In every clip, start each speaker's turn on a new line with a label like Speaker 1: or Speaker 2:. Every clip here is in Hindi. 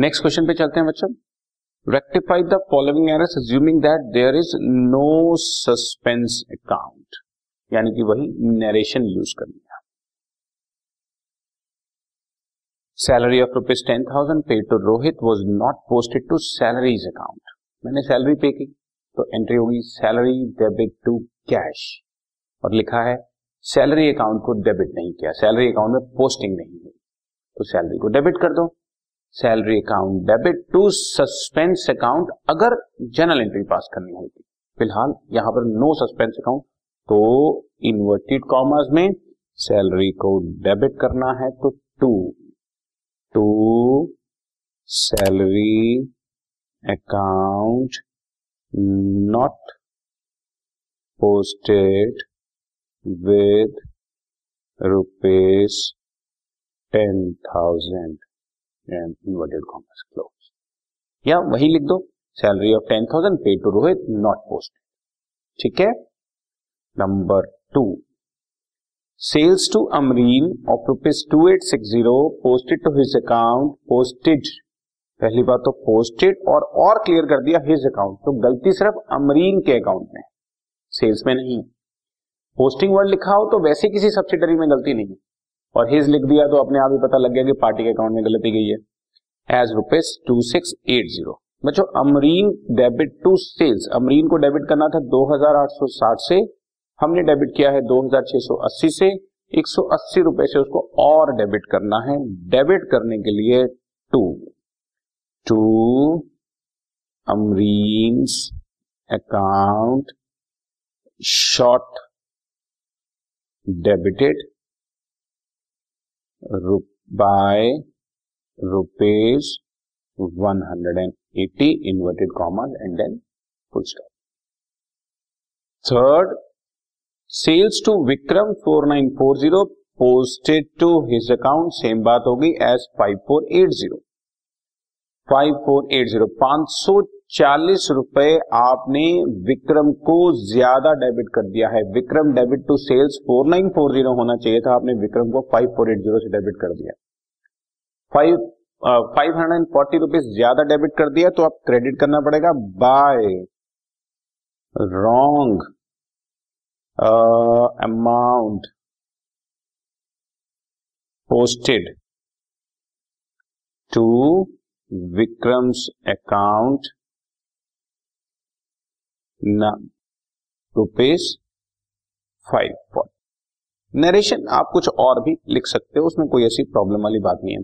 Speaker 1: नेक्स्ट क्वेश्चन पे चलते हैं बच्चों। Rectify the following errors assuming that there is no suspense account यानी कि वही नरेशन यूज़ करनी है salary of rupees ten thousand paid to Rohit was not posted to salaries account मैंने सैलरी पे की तो एंट्री होगी सैलरी डेबिट टू कैश और लिखा है सैलरी अकाउंट को डेबिट नहीं किया सैलरी अकाउंट में पोस्टिंग नहीं हुई। तो सैलरी को डेबिट कर दो। Salary account, debit to suspense account अगर जनरल एंट्री पास करनी होगी फ़िलहाल यहाँ पर नो सस्पेंस अकाउंट तो इन्वर्टेड कॉमर्स में सैलरी को डेबिट करना है तो to to salary account not posted with rupees ten thousand and inverted commas close या वही लिख दो। Salary of ten thousand paid to Rohit not post ठीक है? Number two sales to Amreen of rupees two eight six zero posted to his account posted पहली बात तो पोस्टेड और और क्लियर कर दिया हिज अकाउंट तो गलती सिर्फ़ अमरीन के अकाउंट में। सेल्स में नहीं। पोस्टिंग वर्ड लिखा हो तो वैसे किसी सब्सिडरी में गलती नहीं और हिज लिख दिया तो अपने आप ही पता लग गया कि पार्टी के अकाउंट में गलती गई है। As rupees two six eight zero बच्चों, Amreen debit to sales Amreen को डेबिट करना था दो हज़ार आठ सौ साठ से। हमने डेबिट किया है दो हज़ार छह सौ अस्सी से। एक सौ अस्सी रुपए से उसको और डेबिट करना है। डेबिट करने के लिए to to Amreen account short debited रुप by rupees one hundred and eighty inverted commas and then full stop third sales to Vikram four nine four zero posted to his account same बात होगी as five four eight zero five four eight zero पाँच सौ चालीस रुपए आपने विक्रम को ज़्यादा डेबिट कर दिया है। Vikram debit to sales four nine four zero होना चाहिए था। आपने विक्रम को फाइव फोर एट ज़ीरो से डेबिट कर दिया। Five five hundred and forty rupees ज़्यादा डेबिट कर दिया तो आप क्रेडिट करना पड़ेगा। By. Wrong. Amount. Posted. To Vikram's account. Rupees five point narration आप कुछ और भी लिख सकते हो, उसमें कोई ऐसी प्रॉब्लम वाली बात नहीं है।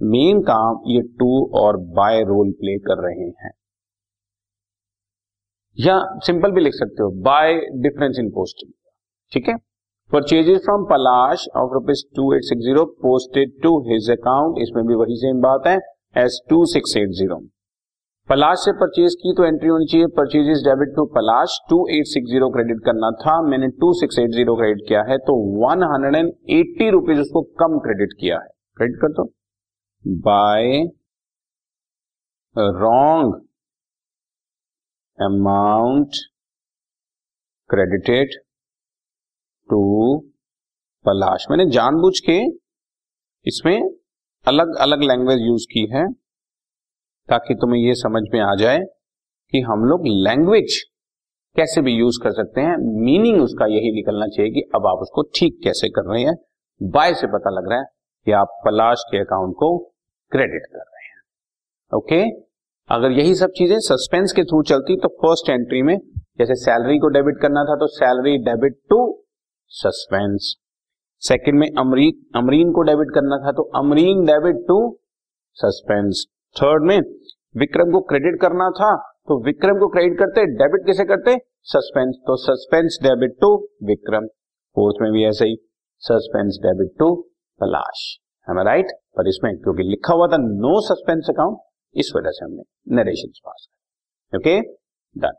Speaker 1: मेन काम ये टू और बाय रोल प्ले कर रहे हैं। या सिंपल भी लिख सकते हो बाय डिफरेंस इन पोस्टिंग ठीक है? Purchases from Palash of rupees two eight six zero posted to his account इसमें भी वही सेम बात है as two six eight zero Palash से परचेज की तो एंट्री होनी चाहिए। Purchase is debit to Palash. Two eight six zero credit करना था। मैंने two six eight zero credit किया है। तो one hundred and eighty rupees उसको कम क्रेडिट किया है। क्रेडिट कर दो। By wrong amount credited to Palash. मैंने जानबूझ के इसमें अलग अलग लैंग्वेज यूज़ की है। ताकि तुम्हें यह समझ में आ जाए कि हम लोग लैंग्वेज कैसे भी यूज़ कर सकते हैं। मीनिंग उसका यही निकलना चाहिए कि अब आप उसको ठीक कैसे कर रहे हैं। बाय से पता लग रहा है कि आप पलाश के अकाउंट को क्रेडिट कर रहे हैं। ओके अगर यही सब चीज़ें सस्पेंस के थ्रू चलती तो फ़र्स्ट एंट्री में जैसे सैलरी को डेबिट करना था तो salary debit to suspense second में अमरीन अमरीन को डेबिट करना था तो Amreen debit to suspense third में, विक्रम को क्रेडिट करना था तो विक्रम को क्रेडिट करते डेबिट कैसे करते? सस्पेंस तो suspense debit to Vikram. Fourth में भी ऐसे ही सस्पेंस डेबिट टू पलाश है राइट पर इसमें, क्योंकि लिखा हुआ था नो सस्पेंस अकाउंट इस वजह से हमने narration pass okay done